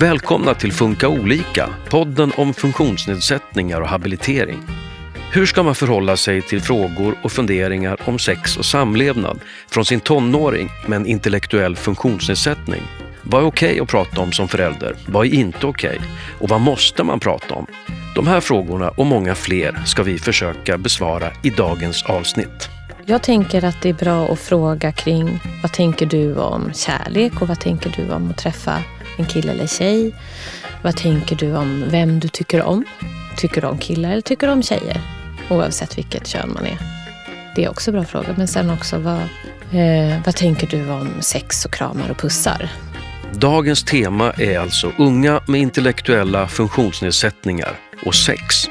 Välkomna till Funka olika, podden om funktionsnedsättningar och habilitering. Hur ska man förhålla sig till frågor och funderingar om sex och samlevnad från sin tonåring med en intellektuell funktionsnedsättning? Vad är okej okay att prata om som förälder? Vad är inte okej? Okay? Och vad måste man prata om? De här frågorna och många fler ska vi försöka besvara i dagens avsnitt. Jag tänker att det är bra att fråga kring vad tänker du om kärlek och vad tänker du om att träffa en kille eller tjej? Vad tänker du om vem du tycker om? Tycker du om killar eller tycker du om tjejer? Oavsett vilket kön man är. Det är också en bra fråga. Men sen också vad, eh, vad tänker du om sex och kramar och pussar? Dagens tema är alltså unga med intellektuella funktionsnedsättningar och sex.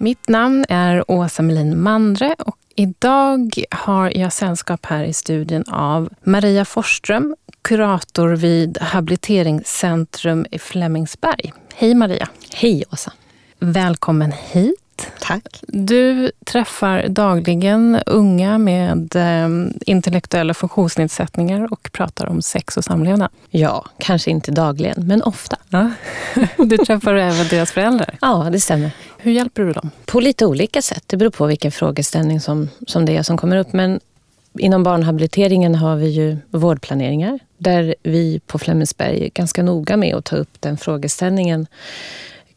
Mitt namn är Åsa Melin Mandre och idag har jag sällskap här i studion av Maria Forsström, kurator vid Habiliteringscentrum i Flemingsberg. Hej Maria! Hej Åsa! Välkommen hit! Tack. Du träffar dagligen unga med eh, intellektuella funktionsnedsättningar och pratar om sex och samlevnad. Ja, kanske inte dagligen, men ofta. Ja. Du träffar även deras föräldrar? Ja, det stämmer. Hur hjälper du dem? På lite olika sätt. Det beror på vilken frågeställning som, som det är som kommer upp. Men inom barnhabiliteringen har vi ju vårdplaneringar där vi på Flemingsberg är ganska noga med att ta upp den frågeställningen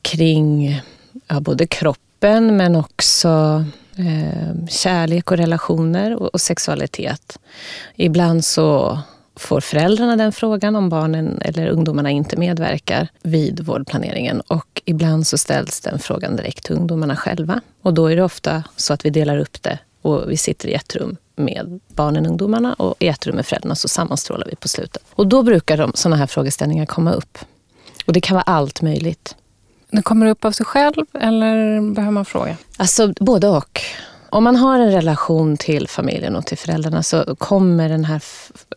kring ja, både kropp kroppen men också eh, kärlek och relationer och, och, sexualitet. Ibland så får föräldrarna den frågan om barnen eller ungdomarna inte medverkar vid vårdplaneringen. Och ibland så ställs den frågan direkt till ungdomarna själva. Och då är det ofta så att vi delar upp det och vi sitter i ett rum med barnen och ungdomarna och i ett rum med föräldrarna så sammanstrålar vi på slutet. Och då brukar de, sådana här frågeställningar komma upp. Och det kan vara allt möjligt. Det kommer upp av sig själv eller behöver man fråga? Alltså både och. Om man har en relation till familjen och till föräldrarna så kommer den här...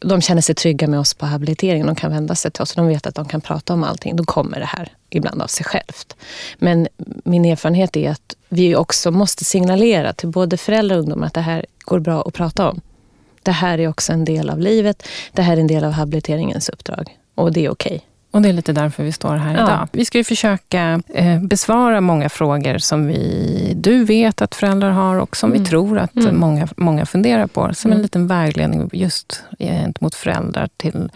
De känner sig trygga med oss på habiliteringen. De kan vända sig till oss de vet att de kan prata om allting. Då kommer det här ibland av sig självt. Men min erfarenhet är att vi också måste signalera till både föräldrar och ungdomar att det här går bra att prata om. Det här är också en del av livet. Det här är en del av habiliteringens uppdrag. Och det är okej. Okay. Och det är lite därför vi står här ja. idag. Vi ska ju försöka eh, besvara många frågor som vi, du vet att föräldrar har och som mm. vi tror att mm. många, många funderar på. Som mm. en liten vägledning just gentemot föräldrar till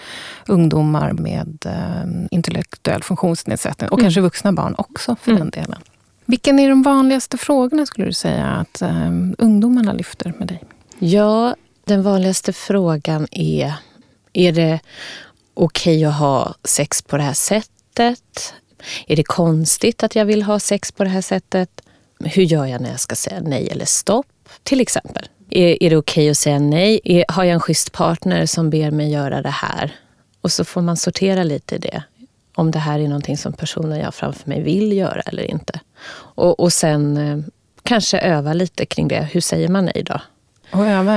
ungdomar med eh, intellektuell funktionsnedsättning. Och mm. kanske vuxna barn också för mm. den delen. Vilken är de vanligaste frågorna skulle du säga att eh, ungdomarna lyfter med dig? Ja, den vanligaste frågan är, är det okej okay att ha sex på det här sättet? Är det konstigt att jag vill ha sex på det här sättet? Hur gör jag när jag ska säga nej eller stopp? Till exempel. Är, är det okej okay att säga nej? Är, har jag en schysst partner som ber mig göra det här? Och så får man sortera lite i det. Om det här är någonting som personen jag framför mig vill göra eller inte. Och, och sen eh, kanske öva lite kring det. Hur säger man nej då? Och öva,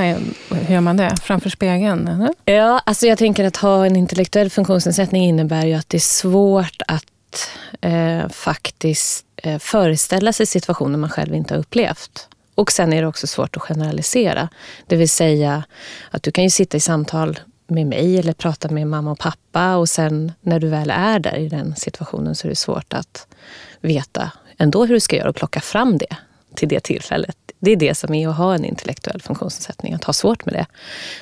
hur gör man det? Framför spegeln? Eller? Ja, alltså jag tänker att ha en intellektuell funktionsnedsättning innebär ju att det är svårt att eh, faktiskt eh, föreställa sig situationer man själv inte har upplevt. Och sen är det också svårt att generalisera. Det vill säga att du kan ju sitta i samtal med mig eller prata med mamma och pappa och sen när du väl är där i den situationen så är det svårt att veta ändå hur du ska göra och plocka fram det till det tillfället. Det är det som är att ha en intellektuell funktionsnedsättning, att ha svårt med det.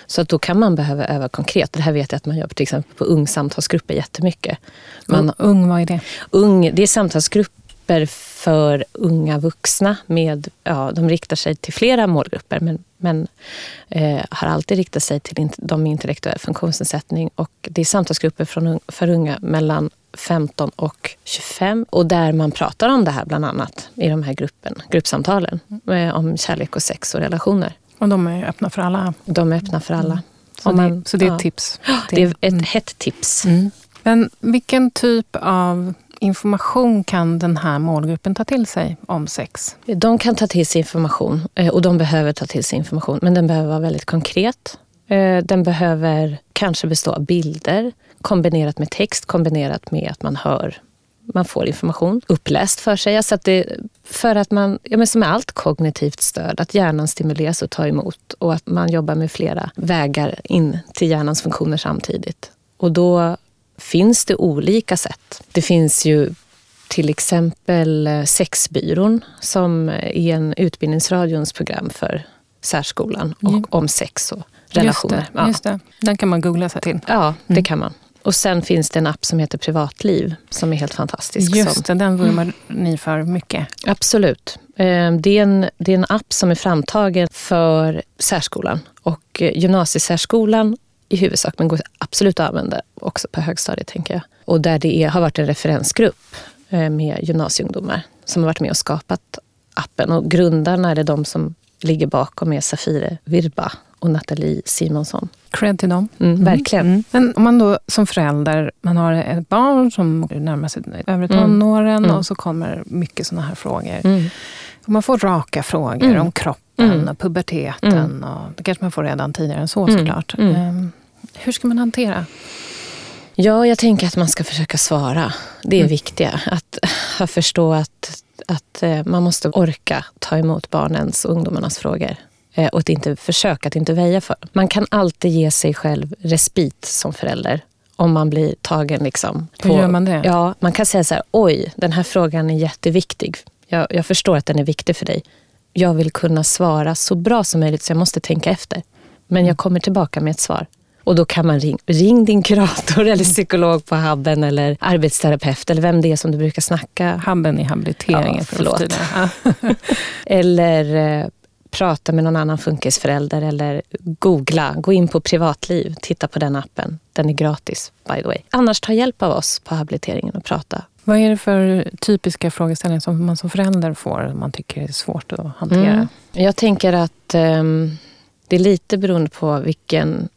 Så att då kan man behöva öva konkret. Det här vet jag att man gör till exempel på ungsamtalsgrupper jättemycket. Man, ung, vad är det? Ung, det är samtalsgrupper för unga vuxna. Med, ja, de riktar sig till flera målgrupper men, men eh, har alltid riktat sig till de med intellektuell funktionsnedsättning. Och det är samtalsgrupper från, för unga mellan 15 och 25 och där man pratar om det här bland annat i de här gruppen, gruppsamtalen mm. om kärlek och sex och relationer. Och de är öppna för alla? De är öppna för alla. Mm. Så, man, det, så det är ett tips? Det är ett hett tips. Mm. Men vilken typ av information kan den här målgruppen ta till sig om sex? De kan ta till sig information eh, och de behöver ta till sig information. Men den behöver vara väldigt konkret. Eh, den behöver kanske bestå av bilder kombinerat med text, kombinerat med att man hör man får information uppläst för sig. Alltså att det, för att man, ja men som med allt kognitivt stöd, att hjärnan stimuleras och tar emot och att man jobbar med flera vägar in till hjärnans funktioner samtidigt. Och då finns det olika sätt. Det finns ju till exempel eh, Sexbyrån som är en utbildningsradions program för särskolan och mm. om sex och relationer. Just det, just det. Den kan man googla sig till. Ja, det mm. kan man. Och sen finns det en app som heter Privatliv som är helt fantastisk. Just det, den vurmar mm. ni för mycket. Absolut. Ehm, det är, en, det är en app som är framtagen för särskolan och eh, gymnasiesärskolan i huvudsak, men går absolut att använda också på högstadiet tänker jag. Och där det är, har varit en referensgrupp eh, med gymnasieungdomar som har varit med och skapat appen. Och grundarna är de som ligger bakom är Safire Virba och Nathalie Simonsson. Cred till dem. Mm, mm. Verkligen. Mm. Men om man då som förälder, man har ett barn som närmar sig övre mm. tonåren mm. och så kommer mycket sådana här frågor. Mm. Man får raka frågor om kroppen och puberteten. Och det kanske man får redan tidigare än så såklart. Um, hur ska man hantera? Ja, jag tänker att man ska försöka svara. Det är mm. viktiga. Att, att förstå att, att eh, man måste orka ta emot barnens och ungdomarnas frågor. Eh, och att inte försöka att inte väja för Man kan alltid ge sig själv respit som förälder om man blir tagen. Liksom, på, Hur gör man det? Ja, man kan säga så här, oj, den här frågan är jätteviktig. Jag, jag förstår att den är viktig för dig. Jag vill kunna svara så bra som möjligt så jag måste tänka efter. Men jag kommer tillbaka med ett svar. Och då kan man ringa ring din kurator eller psykolog på Habben eller arbetsterapeut eller vem det är som du brukar snacka. Habben i habiliteringen. Ja, förlåt. eller eh, prata med någon annan funkisförälder eller googla, gå in på privatliv, titta på den appen. Den är gratis by the way. Annars ta hjälp av oss på habiliteringen och prata. Vad är det för typiska frågeställningar som man som förälder får man tycker är svårt att hantera? Mm. Jag tänker att um, det är lite beroende på vilken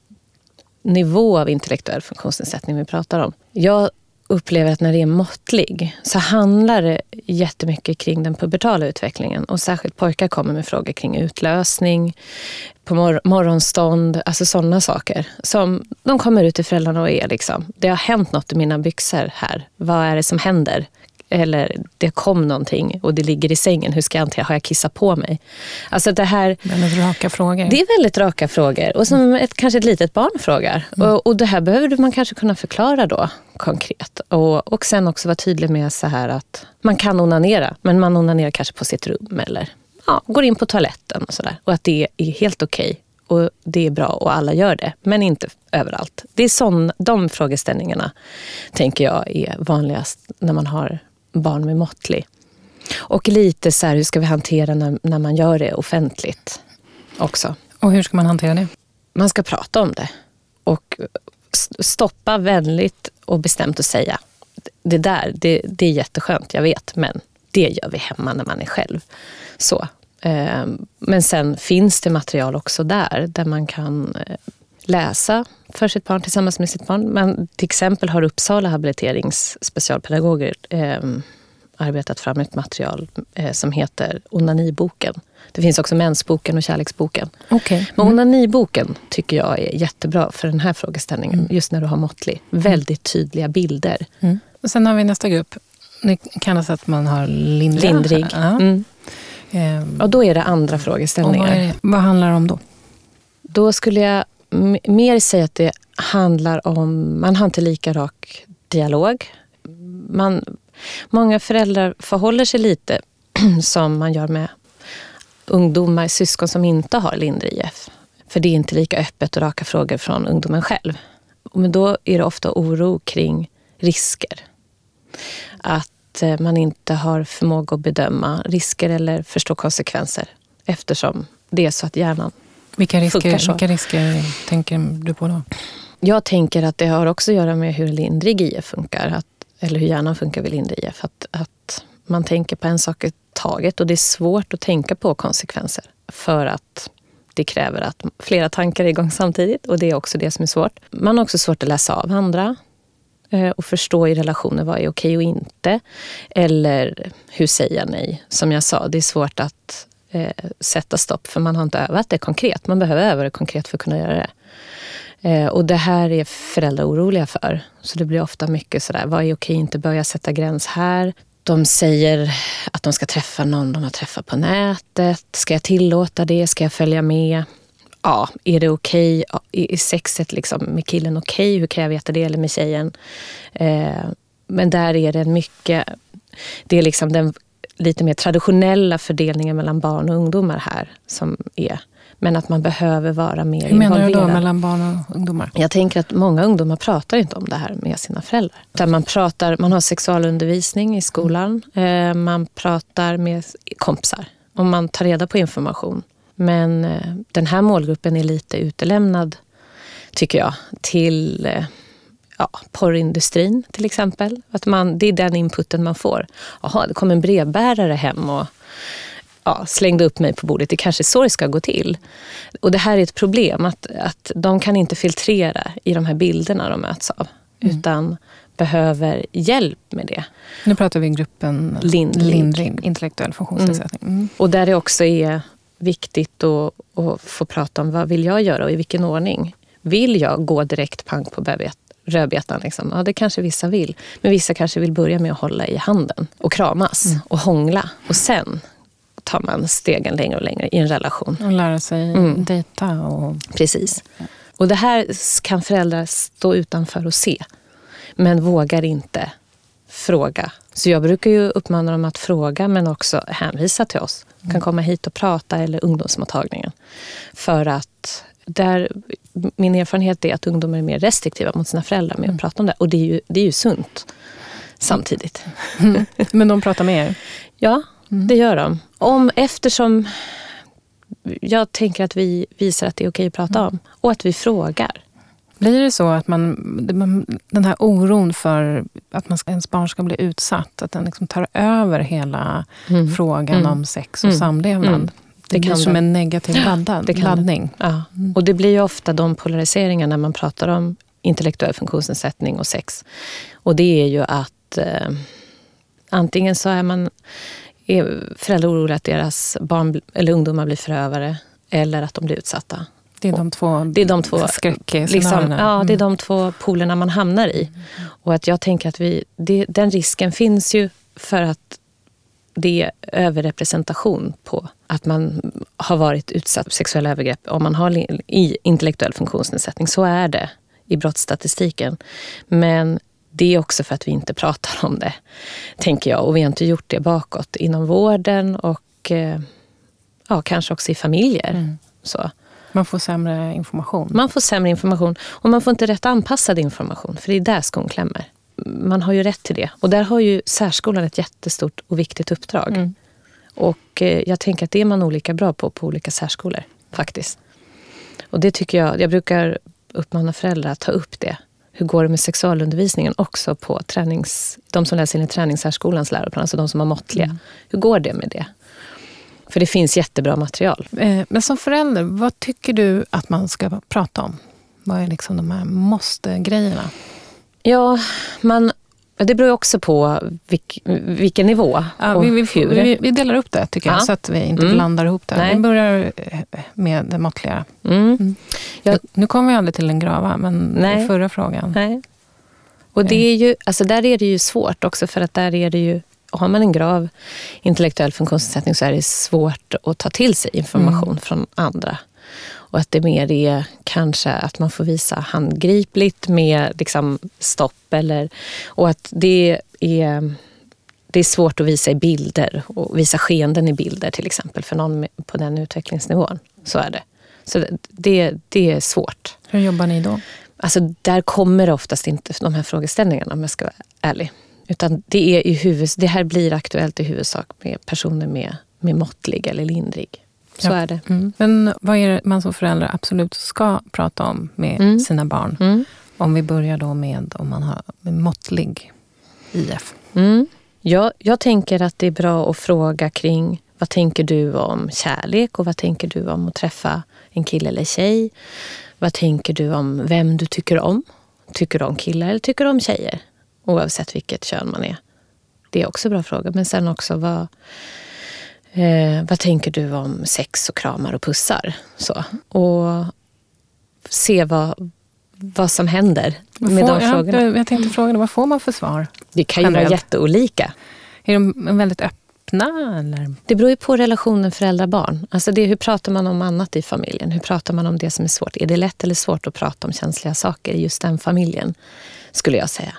nivå av intellektuell funktionsnedsättning vi pratar om. Jag upplever att när det är måttlig så handlar det jättemycket kring den pubertala utvecklingen. Och särskilt pojkar kommer med frågor kring utlösning, på mor morgonstånd, alltså sådana saker. Som de kommer ut till föräldrarna och är liksom, det har hänt något i mina byxor här. Vad är det som händer? Eller det kom någonting och det ligger i sängen. Hur ska jag hantera? Har jag kissat på mig? Alltså det här... Väldigt raka frågor. Det är väldigt raka frågor. Och som mm. ett, kanske ett litet barn frågar. Mm. Och, och, det här behöver man kanske kunna förklara då konkret. Och, och sen också vara tydlig med så här att man kan onanera, men man onanerar kanske på sitt rum eller ja, går in på toaletten och sådär. Och att det är helt okej. Okay och det är bra och alla gör det, men inte överallt. Det är sån, de frågeställningarna tänker jag är vanligast när man har barn med måttlig. Och lite så här, hur ska vi hantera när, när man gör det offentligt också. Och hur ska man hantera det? Man ska prata om det. Och stoppa vänligt och bestämt och säga det där, det, det är jätteskönt, jag vet, men det gör vi hemma när man är själv. Så. Ehm, men sen finns det material också där, där man kan eh, läsa för sitt barn tillsammans med sitt barn. Men till exempel har Uppsala habiliteringsspecialpedagoger eh, arbetat fram ett material eh, som heter Onaniboken. Det finns också Mensboken och Kärleksboken. Okay. Mm. Men Onaniboken tycker jag är jättebra för den här frågeställningen. Mm. Just när du har måttlig. Väldigt tydliga bilder. Mm. Och sen har vi nästa grupp. Det kallas att man har lindrig. lindrig. Ja. Mm. Ehm. Och då är det andra frågeställningar. Vad, det, vad handlar det om då? Då skulle jag mer säga att det handlar om, man har inte lika rak dialog. Man, många föräldrar förhåller sig lite som man gör med ungdomar, syskon som inte har lindrig IF. För det är inte lika öppet och raka frågor från ungdomen själv. Men då är det ofta oro kring risker. Att eh, man inte har förmåga att bedöma risker eller förstå konsekvenser eftersom det är så att hjärnan vilka risker, vilka risker tänker du på då? Jag tänker att det har också att göra med hur lindrig IF funkar. Att, eller hur hjärnan funkar vid lindrig IF. Att, att man tänker på en sak i taget och det är svårt att tänka på konsekvenser. För att det kräver att flera tankar är igång samtidigt och det är också det som är svårt. Man har också svårt att läsa av andra eh, och förstå i relationer vad är okej och inte. Eller hur säger jag nej? Som jag sa, det är svårt att eh, sätta stopp för man har inte övat det konkret. Man behöver öva det konkret för att kunna göra det. Eh, och det här är föräldrar oroliga för. Så det blir ofta mycket sådär, vad är okej, inte börja sätta gräns här. De säger att de ska träffa någon de har träffat på nätet. Ska jag tillåta det? Ska jag följa med? ja, är det okej? Okay? Är sexet liksom med killen okej? Okay? Hur kan jag veta det? Eller med tjejen? Eh, men där är det mycket, det är liksom den lite mer traditionella fördelningen mellan barn och ungdomar här som är men att man behöver vara mer Hur menar du då mellan barn och ungdomar? Jag tänker att många ungdomar pratar inte om det här med sina föräldrar. Där man, pratar, man har sexualundervisning i skolan, eh, man pratar med kompisar och man tar reda på information. Men eh, den här målgruppen är lite utelämnad, tycker jag, till eh, ja, porrindustrin till exempel. Att man, det är den inputen man får. Jaha, det kom en brevbärare hem och ja, slängde upp mig på bordet. Det kanske är så det ska gå till. Och det här är ett problem, att, att de kan inte filtrera i de här bilderna de möts av. Mm. Utan behöver hjälp med det. Nu pratar vi gruppen lindrig, lindrig intellektuell funktionsnedsättning. Mm. Mm. Och där det också är viktigt att, att, få prata om vad vill jag göra och i vilken ordning. Vill jag gå direkt pang på rödbetan? Liksom? Ja, det kanske vissa vill. Men vissa kanske vill börja med att hålla i handen och kramas mm. och hångla. Och sen tar man stegen längre och längre i en relation. Och lära sig mm. dejta. Och... Precis. Och det här kan föräldrar stå utanför och se. Men vågar inte fråga. Så jag brukar ju uppmana dem att fråga men också hänvisa till oss. Kan mm. komma hit och prata eller ungdomsmottagningen. För att där, min erfarenhet är att ungdomar är mer restriktiva mot sina föräldrar med att mm. prata om det. Och det är ju, det är ju sunt samtidigt. Mm. Men de pratar med er? Ja, Mm. Det gör de. Om, eftersom jag tänker att vi visar att det är okej att prata om och att vi frågar. Blir det så att man, den här oron för att man ens barn ska bli utsatt, att den liksom tar över hela mm. frågan mm. om sex och mm. samlevnad? Mm. Det, det blir som det. en negativ laddad, det laddning. Ja. Mm. Och det blir ju ofta de polariseringar när man pratar om intellektuell funktionsnedsättning och sex. Och det är ju att eh, antingen så är man är föräldrar oroliga att deras barn eller ungdomar blir förövare eller att de blir utsatta. Det är de två, det är de två liksom, Ja, det är mm. de två polerna man hamnar i. Och att jag tänker att vi, det, den risken finns ju för att det är överrepresentation på att man har varit utsatt för sexuella övergrepp om man har i intellektuell funktionsnedsättning. Så är det i brottsstatistiken. Men det är också för att vi inte pratar om det, tänker jag. Och vi har inte gjort det bakåt inom vården och eh, ja, kanske också i familjer. Mm. Så. Man får sämre information? Man får sämre information. Och man får inte rätt anpassad information, för det är där skon klämmer. Man har ju rätt till det. Och där har ju särskolan ett jättestort och viktigt uppdrag. Mm. Och eh, jag tänker att det är man olika bra på på olika särskolor, faktiskt. Och det tycker jag, jag brukar uppmana föräldrar att ta upp det hur går det med sexualundervisningen också på tränings, de som läser in i träningssärskolans läroplan, alltså de som har måttliga. Mm. Hur går det med det? För det finns jättebra material. Eh, men som förälder, vad tycker du att man ska prata om? Vad är liksom de här måste-grejerna? Ja, man det beror också på vilk, vilken nivå ja, och vi, vi, hur. Vi, vi, delar upp det tycker jag, ja. så att vi inte mm. blandar ihop det. Nej. Vi börjar eh, med det måttliga. Mm. Mm. Jag, nu kommer vi aldrig till den grava, men Nej. förra frågan. Nej. Och det är ju, alltså där är det ju svårt också, för att där är det ju har man en grav intellektuell funktionsnedsättning så är det svårt att ta till sig information mm. från andra. Och att det mer är kanske att man får visa handgripligt med liksom stopp. Eller, och att det är, det är svårt att visa i bilder och visa skeenden i bilder till exempel för någon på den utvecklingsnivån. Så är det. Så det, det är svårt. Hur jobbar ni då? Alltså, där kommer oftast inte de här frågeställningarna om jag ska vara ärlig. Utan det, är i huvud, det här blir aktuellt i huvudsak med personer med, med måttlig eller lindrig så ja. är det. Mm. Men vad är det man som förälder absolut ska prata om med mm. sina barn? Mm. Om vi börjar då med om man har måttlig IF. Mm. Ja, jag tänker att det är bra att fråga kring vad tänker du om kärlek och vad tänker du om att träffa en kille eller tjej? Vad tänker du om vem du tycker om? Tycker du om killar eller tycker du om tjejer? Oavsett vilket kön man är. Det är också en bra fråga. Men sen också vad, Eh, vad tänker du om sex och kramar och pussar? Så. Och se vad, vad som händer vad med får, de frågorna. Jag, jag tänkte fråga, vad får man för svar? Det kan ju vara jätteolika. Är de väldigt öppna? öppna? Eller? Det beror ju på relationen föräldrar-barn. Alltså det, hur pratar man om annat i familjen? Hur pratar man om det som är svårt? Är det lätt eller svårt att prata om känsliga saker i just den familjen? Skulle jag säga.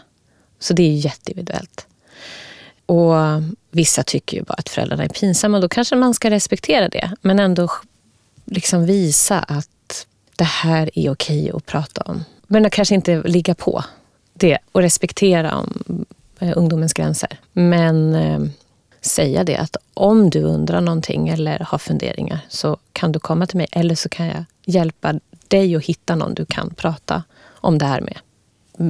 Så det är jätteindividuellt. Och vissa tycker ju bara att föräldrarna är pinsamma. Då kanske man ska respektera det. Men ändå liksom visa att det här är okej att prata om. Men kanske inte ligga på det och respektera om, eh, ungdomens gränser. Men eh, säga det att om du undrar någonting eller har funderingar så kan du komma till mig eller så kan jag hjälpa dig att hitta någon du kan prata om det här med.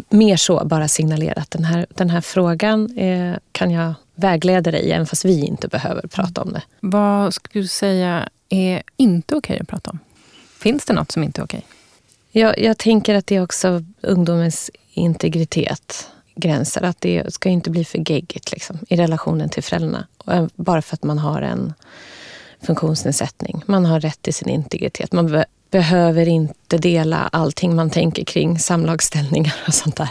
Mer så, bara signalera att den här, den här frågan eh, kan jag vägleda dig även fast vi inte behöver prata om det. Vad skulle du säga är inte okej att prata om? Finns det något som inte är okej? Jag, jag tänker att det är också ungdomens integritet, gränser. Att det ska inte bli för geggigt liksom, i relationen till föräldrarna. Bara för att man har en funktionsnedsättning. Man har rätt till sin integritet. Man behöver inte dela allting man tänker kring samlagsställningar och sånt där.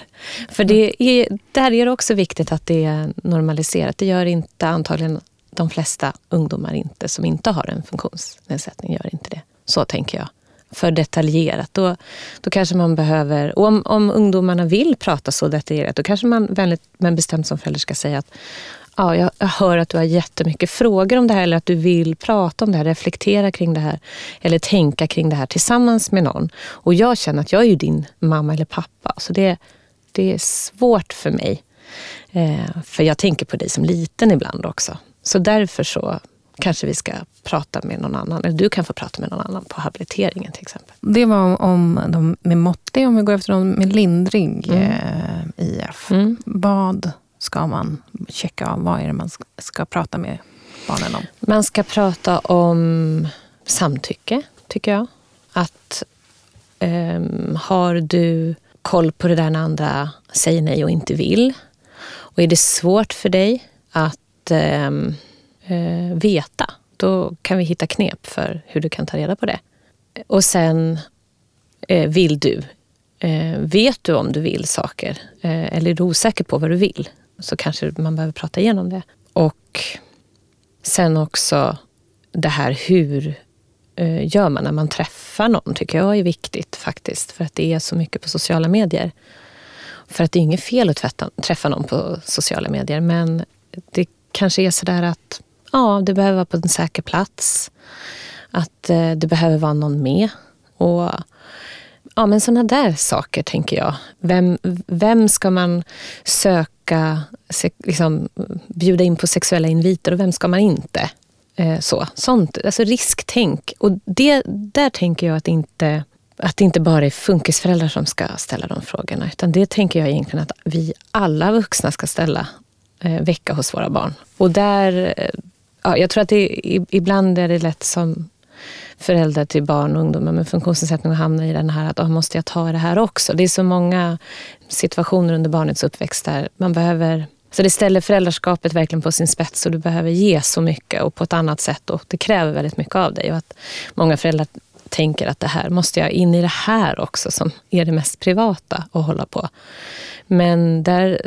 För det är, där är det också viktigt att det är normaliserat. Det gör inte antagligen de flesta ungdomar inte som inte har en funktionsnedsättning. gör inte det. Så tänker jag för detaljerat. Då, då kanske man behöver, och om, om ungdomarna vill prata så detaljerat, då kanske man väldigt men bestämt som förälder ska säga att ja, jag, hör att du har jättemycket frågor om det här eller att du vill prata om det här, reflektera kring det här eller tänka kring det här tillsammans med någon. Och jag känner att jag är ju din mamma eller pappa, så det, det är svårt för mig. Eh, för jag tänker på dig som liten ibland också. Så därför så kanske vi ska prata med någon annan. Eller du kan få prata med någon annan på habiliteringen till exempel. Det var om de med måttlig, om vi går efter de med lindrig mm. eh, IF. Mm. Vad ska man checka av? Vad är det man ska, prata med barnen om? Man ska prata om samtycke, tycker jag. Att um, har du koll på det där när andra säger nej och inte vill? Och är det svårt för dig att um, uh, veta, då kan vi hitta knep för hur du kan ta reda på det. Och sen, uh, vill du? Eh, vet du om du vill saker? eller är du osäker på vad du vill? Så kanske man behöver prata igenom det. Och sen också det här hur eh, gör man när man träffar någon, tycker jag är viktigt faktiskt. För att det är så mycket på sociala medier. För att det är inget fel att tvätta, träffa någon på sociala medier, men det kanske är sådär att ja, det behöver vara på en säker plats. Att eh, det behöver vara någon med. Och ja, men sådana där saker tänker jag. Vem, vem ska man söka, liksom, bjuda in på sexuella inviter och vem ska man inte? Eh, så, sånt, alltså risktänk. Och det, där tänker jag att inte att det inte bara är funkisföräldrar som ska ställa de frågorna. Utan det tänker jag egentligen att vi alla vuxna ska ställa eh, vecka hos våra barn. Och där, eh, ja, jag tror att det, ibland är det lätt som föräldrar till barn och ungdomar med funktionsnedsättning och hamna i den här att oh, måste jag ta det här också? Det är så många situationer under barnets uppväxt där man behöver så det ställer föräldraskapet verkligen på sin spets och du behöver ge så mycket och på ett annat sätt och det kräver väldigt mycket av dig. Och att många föräldrar tänker att det här måste jag in i det här också som är det mest privata att hålla på. Men där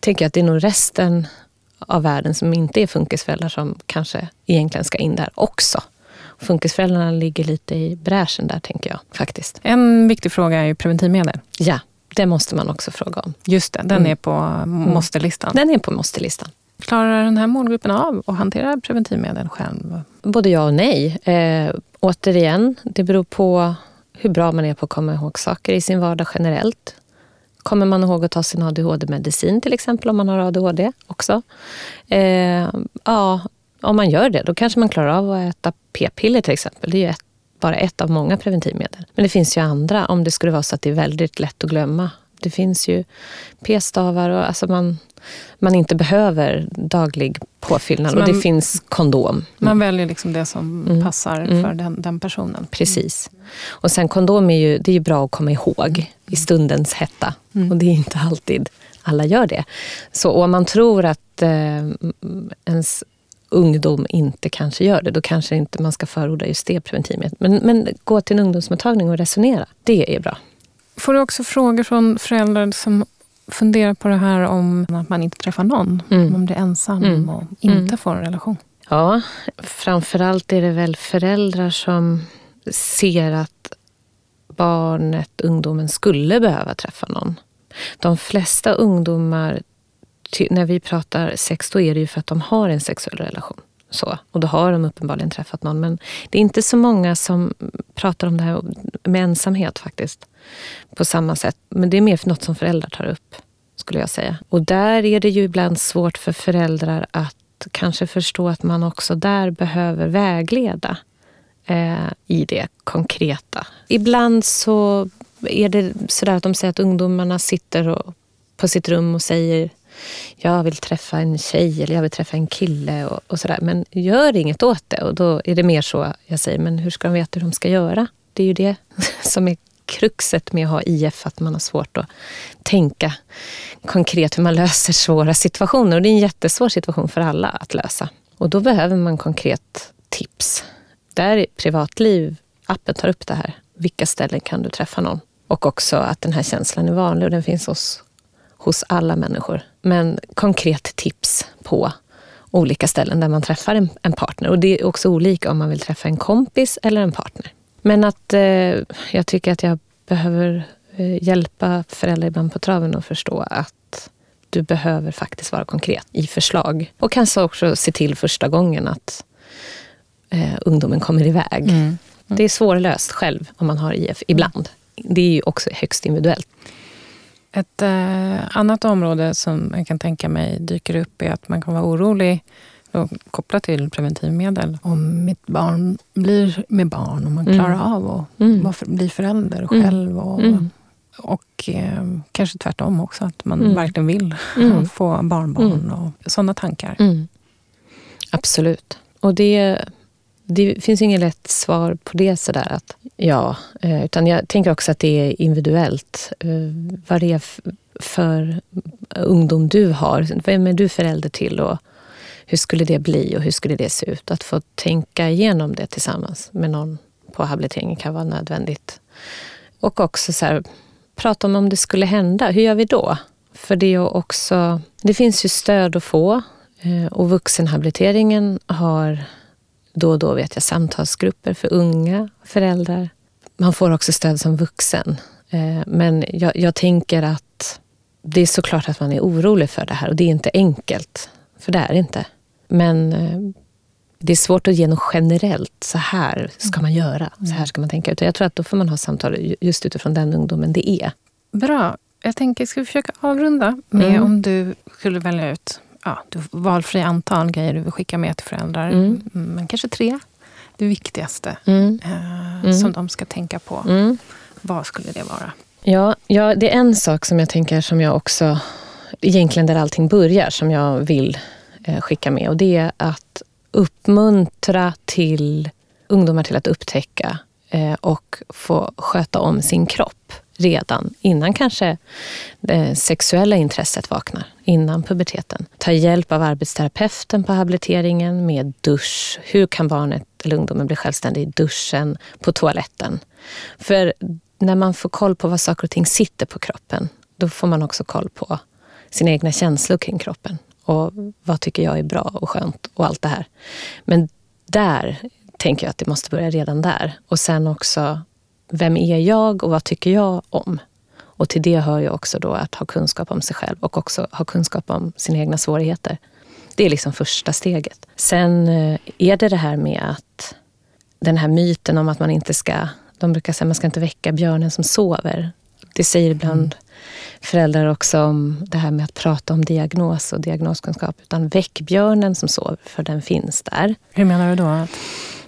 tänker jag att det är nog resten av världen som inte är funkisföräldrar som kanske egentligen ska in där också. Funkisföräldrarna ligger lite i bräschen där, tänker jag. faktiskt. En viktig fråga är ju preventivmedel. Ja, det måste man också fråga om. Just det, den mm. är på mm. måste-listan. Den är på måste-listan. Klarar den här målgruppen av att hantera preventivmedel själv? Både ja och nej. Eh, återigen, det beror på hur bra man är på att komma ihåg saker i sin vardag generellt. Kommer man ihåg att ta sin ADHD-medicin till exempel om man har ADHD också? Eh, ja, om man gör det, då kanske man klarar av att äta p-piller till exempel. Det är ju ett, bara ett av många preventivmedel. Men det finns ju andra om det skulle vara så att det är väldigt lätt att glömma. Det finns ju p-stavar och alltså man, man inte behöver daglig påfyllnad. Man, och det finns kondom. Mm. Man väljer liksom det som mm. passar mm. för den, den, personen. Precis. Och sen kondom är ju, det är ju bra att komma ihåg i stundens hetta. Mm. Och det är inte alltid alla gör det. Så om man tror att eh, ens ungdom inte kanske gör det, då kanske inte man ska förorda just det preventivmedlet. Men, men gå till en ungdomsmottagning och resonera. Det är bra. Får du också frågor från föräldrar som fundera på det här om att man inte träffar någon. Mm. Man blir ensam mm. och inte mm. får en relation. Ja, framförallt är det väl föräldrar som ser att barnet, ungdomen, skulle behöva träffa någon. De flesta ungdomar, när vi pratar sex, då är det ju för att de har en sexuell relation. Så, och då har de uppenbarligen träffat någon. Men det är inte så många som pratar om det här med ensamhet faktiskt. På samma sätt. Men det är mer för något som föräldrar tar upp, skulle jag säga. Och där är det ju ibland svårt för föräldrar att kanske förstå att man också där behöver vägleda eh, i det konkreta. Ibland så är det sådär att de säger att ungdomarna sitter och, på sitt rum och säger jag vill träffa en tjej eller jag vill träffa en kille och, och sådär. Men gör inget åt det. Och då är det mer så jag säger, men hur ska de veta hur de ska göra? Det är ju det som är kruxet med att ha IF, att man har svårt att tänka konkret hur man löser svåra situationer. Och det är en jättesvår situation för alla att lösa. Och då behöver man konkret tips. Där Privatliv, appen tar upp det här. Vilka ställen kan du träffa någon? Och också att den här känslan är vanlig och den finns hos, hos alla människor. Men konkret tips på olika ställen där man träffar en, en, partner. Och det är också olika om man vill träffa en kompis eller en partner. Men att eh, jag tycker att jag behöver eh, hjälpa föräldrar ibland på traven att förstå att du behöver faktiskt vara konkret i förslag. Och kanske också se till första gången att eh, ungdomen kommer iväg. Mm. Mm. Det är svårlöst själv om man har IF, ibland. Det är ju också högst individuellt. Ett eh, annat område som jag kan tänka mig dyker upp är att man kan vara orolig kopplat till preventivmedel. Om mitt barn blir med barn och man mm. klarar mm. av att mm. bli förälder mm. själv. Och, mm. och eh, kanske tvärtom också, att man mm. verkligen vill få barnbarn och sådana tankar. Absolut. Och det, det finns inget lätt svar på det sådär att ja, eh, utan jag tänker också att det är individuellt. Eh, vad det är för ungdom du har. Vem är du förälder till? Och hur skulle det bli och hur skulle det se ut? Att få tänka igenom det tillsammans med någon på habiliteringen kan vara nödvändigt. Och också så här, prata om om det skulle hända, hur gör vi då? För det, är också, det finns ju stöd att få eh, och vuxenhabiliteringen har då och då vet jag samtalsgrupper för unga föräldrar. Man får också stöd som vuxen. Eh, men jag, jag tänker att det är såklart att man är orolig för det här och det är inte enkelt. För det är det inte. Men eh, det är svårt att ge något generellt, så här ska man göra, så här ska man tänka. Utan jag tror att då får man ha samtal just utifrån den ungdomen det är. Bra. Jag tänker, ska vi försöka avrunda med mm. om du skulle välja ut ja, du valfri antal grejer du vill skicka med till föräldrar. Mm. Men kanske tre. Det viktigaste mm. Eh, mm. som de ska tänka på. Mm. Vad skulle det vara? Ja, ja, det är en sak som jag tänker som jag också, egentligen där allting börjar, som jag vill eh, skicka med. Och det är att uppmuntra till ungdomar till att upptäcka eh, och få sköta om sin kropp redan innan kanske det sexuella intresset vaknar, innan puberteten. Ta hjälp av arbetsterapeuten på habiliteringen med dusch. Hur kan barnet eller ungdomen bli självständig i duschen, på toaletten? För när man får koll på vad saker och ting sitter på kroppen, då får man också koll på sina egna känslor kring kroppen. Och vad tycker jag är bra och skönt och allt det här. Men där tänker jag att det måste börja redan där. Och sen också vem är jag och vad tycker jag om? Och till det hör ju också då att ha kunskap om sig själv och också ha kunskap om sina egna svårigheter. Det är liksom första steget. Sen eh, är det det här med att den här myten om att man inte ska, de brukar säga man ska inte väcka björnen som sover. Det säger ibland mm. föräldrar också om det här med att prata om diagnos och diagnoskunskap. Utan väck björnen som sover, för den finns där. Hur menar du då?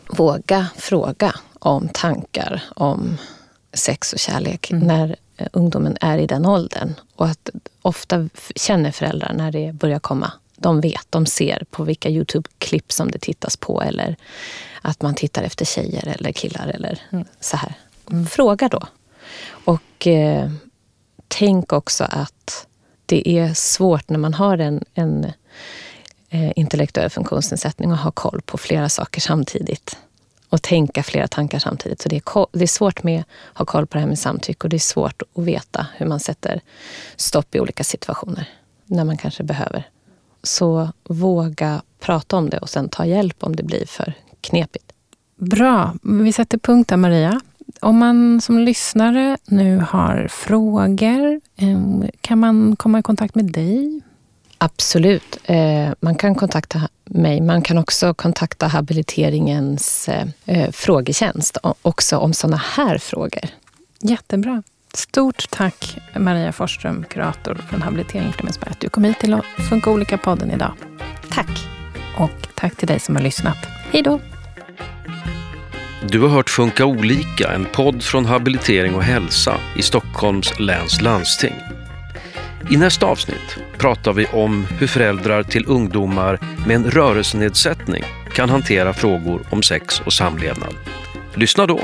Våga fråga om tankar om sex och kärlek mm. när eh, ungdomen är i den åldern. Och att ofta känner föräldrar när det börjar komma. De vet, de ser på vilka Youtube-klipp som det tittas på eller att man tittar efter tjejer eller killar eller mm. så här. Mm. Fråga då. Och eh, tänk också att det är svårt när man har en, en Eh, intellektuell funktionsnedsättning och ha koll på flera saker samtidigt och tänka flera tankar samtidigt. Så det är, det är svårt med att ha koll på det här med samtycke och det är svårt att veta hur man sätter stopp i olika situationer när man kanske behöver. Så våga prata om det och sen ta hjälp om det blir för knepigt. Bra. Vi sätter punkt där, Maria. Om man som lyssnare nu har frågor, eh, kan man komma i kontakt med dig? Absolut. Eh, man kan kontakta mig. Man kan också kontakta habiliteringens eh, eh, frågetjänst också om sådana här frågor. Jättebra. Stort tack Maria Forsström, kurator från Habilitering Flemingsberg, att du kom hit till Funka olika-podden idag. Tack. Och tack till dig som har lyssnat. Hej då! Du har hört Funka olika, en podd från Habilitering och hälsa i Stockholms läns landsting. I nästa avsnitt pratar vi om hur föräldrar till ungdomar med en rörelsenedsättning kan hantera frågor om sex och samlevnad. Lyssna då!